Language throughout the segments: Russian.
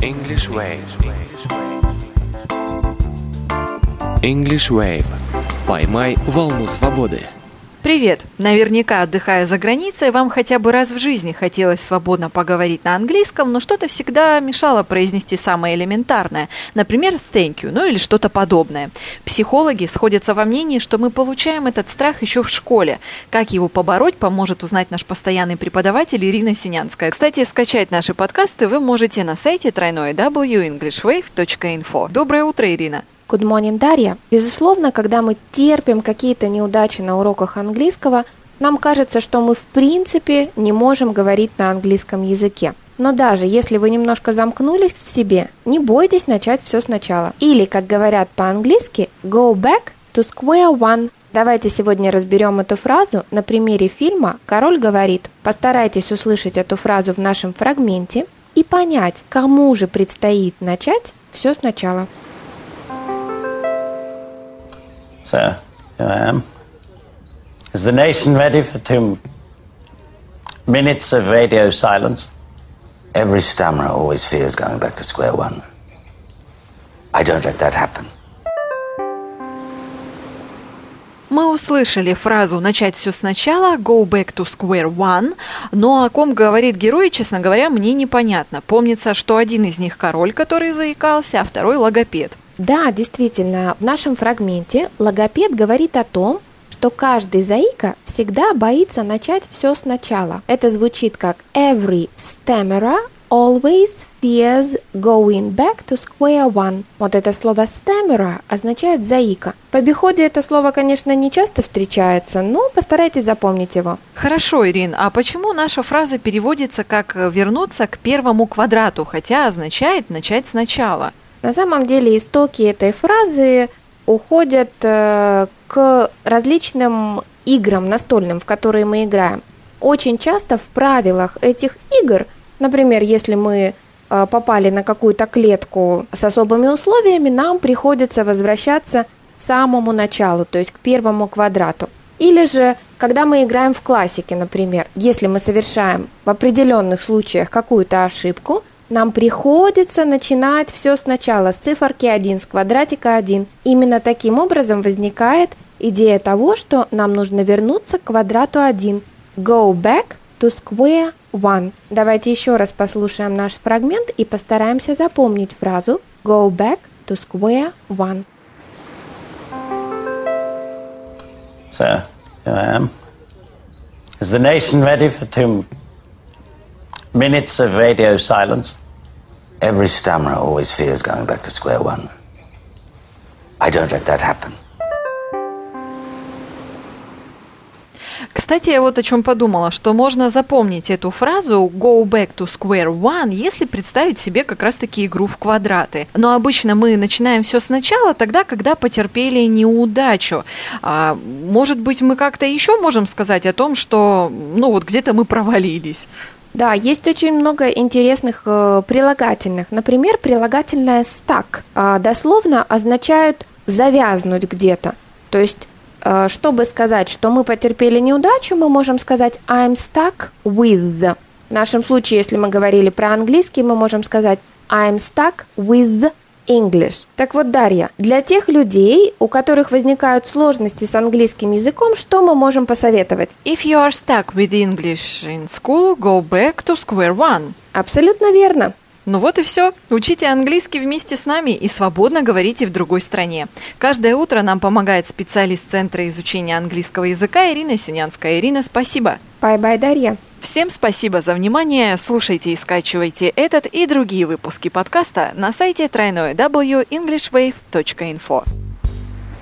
English Wave. English Wave. Поймай волну свободы. Привет! Наверняка, отдыхая за границей, вам хотя бы раз в жизни хотелось свободно поговорить на английском, но что-то всегда мешало произнести самое элементарное, например, thank you, ну или что-то подобное. Психологи сходятся во мнении, что мы получаем этот страх еще в школе. Как его побороть, поможет узнать наш постоянный преподаватель Ирина Синянская. Кстати, скачать наши подкасты вы можете на сайте www.englishwave.info. Доброе утро, Ирина! Good morning, Дарья. Безусловно, когда мы терпим какие-то неудачи на уроках английского, нам кажется, что мы в принципе не можем говорить на английском языке. Но даже если вы немножко замкнулись в себе, не бойтесь начать все сначала. Или, как говорят по-английски, go back to square one. Давайте сегодня разберем эту фразу на примере фильма «Король говорит». Постарайтесь услышать эту фразу в нашем фрагменте и понять, кому же предстоит начать все сначала. So, here I am. Is the nation ready for two minutes of radio silence? Every stammerer always fears going back to square one. I don't let that happen. Мы услышали фразу «начать все сначала», «go back to square one», но о ком говорит герой, честно говоря, мне непонятно. Помнится, что один из них король, который заикался, а второй логопед. Да, действительно, в нашем фрагменте логопед говорит о том, что каждый заика всегда боится начать все сначала. Это звучит как every stammerer always fears going back to square one. Вот это слово stammerer означает заика. В обиходе это слово, конечно, не часто встречается, но постарайтесь запомнить его. Хорошо, Ирин, а почему наша фраза переводится как «вернуться к первому квадрату», хотя означает «начать сначала»? На самом деле истоки этой фразы уходят э, к различным играм настольным, в которые мы играем. Очень часто в правилах этих игр, например, если мы э, попали на какую-то клетку с особыми условиями, нам приходится возвращаться к самому началу, то есть к первому квадрату. Или же, когда мы играем в классике, например, если мы совершаем в определенных случаях какую-то ошибку – нам приходится начинать все сначала, с циферки 1, с квадратика 1. Именно таким образом возникает идея того, что нам нужно вернуться к квадрату 1. Go back to square one. Давайте еще раз послушаем наш фрагмент и постараемся запомнить фразу go back to square one. So, here I am. Is the nation ready for two minutes of radio silence? Every stammerer always fears going back to square one. I don't let that happen. Кстати, я вот о чем подумала, что можно запомнить эту фразу «go back to square one», если представить себе как раз-таки игру в квадраты. Но обычно мы начинаем все сначала, тогда, когда потерпели неудачу. А, может быть, мы как-то еще можем сказать о том, что, ну вот, где-то мы провалились. Да, есть очень много интересных э, прилагательных. Например, прилагательное stuck э, дословно означает завязнуть где-то. То есть, э, чтобы сказать, что мы потерпели неудачу, мы можем сказать I'm stuck with. В нашем случае, если мы говорили про английский, мы можем сказать I'm stuck with English. Так вот, Дарья, для тех людей, у которых возникают сложности с английским языком, что мы можем посоветовать? If you are stuck with English in school, go back to square one. Абсолютно верно. Ну вот и все. Учите английский вместе с нами и свободно говорите в другой стране. Каждое утро нам помогает специалист Центра изучения английского языка Ирина Синянская. Ирина, спасибо. Bye-bye, Дарья. Всем спасибо за внимание. Слушайте и скачивайте этот и другие выпуски подкаста на сайте тройной www.englishwave.info.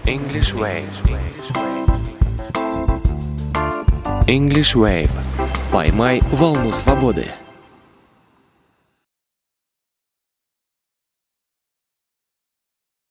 English Wave. English Wave. Поймай волну свободы.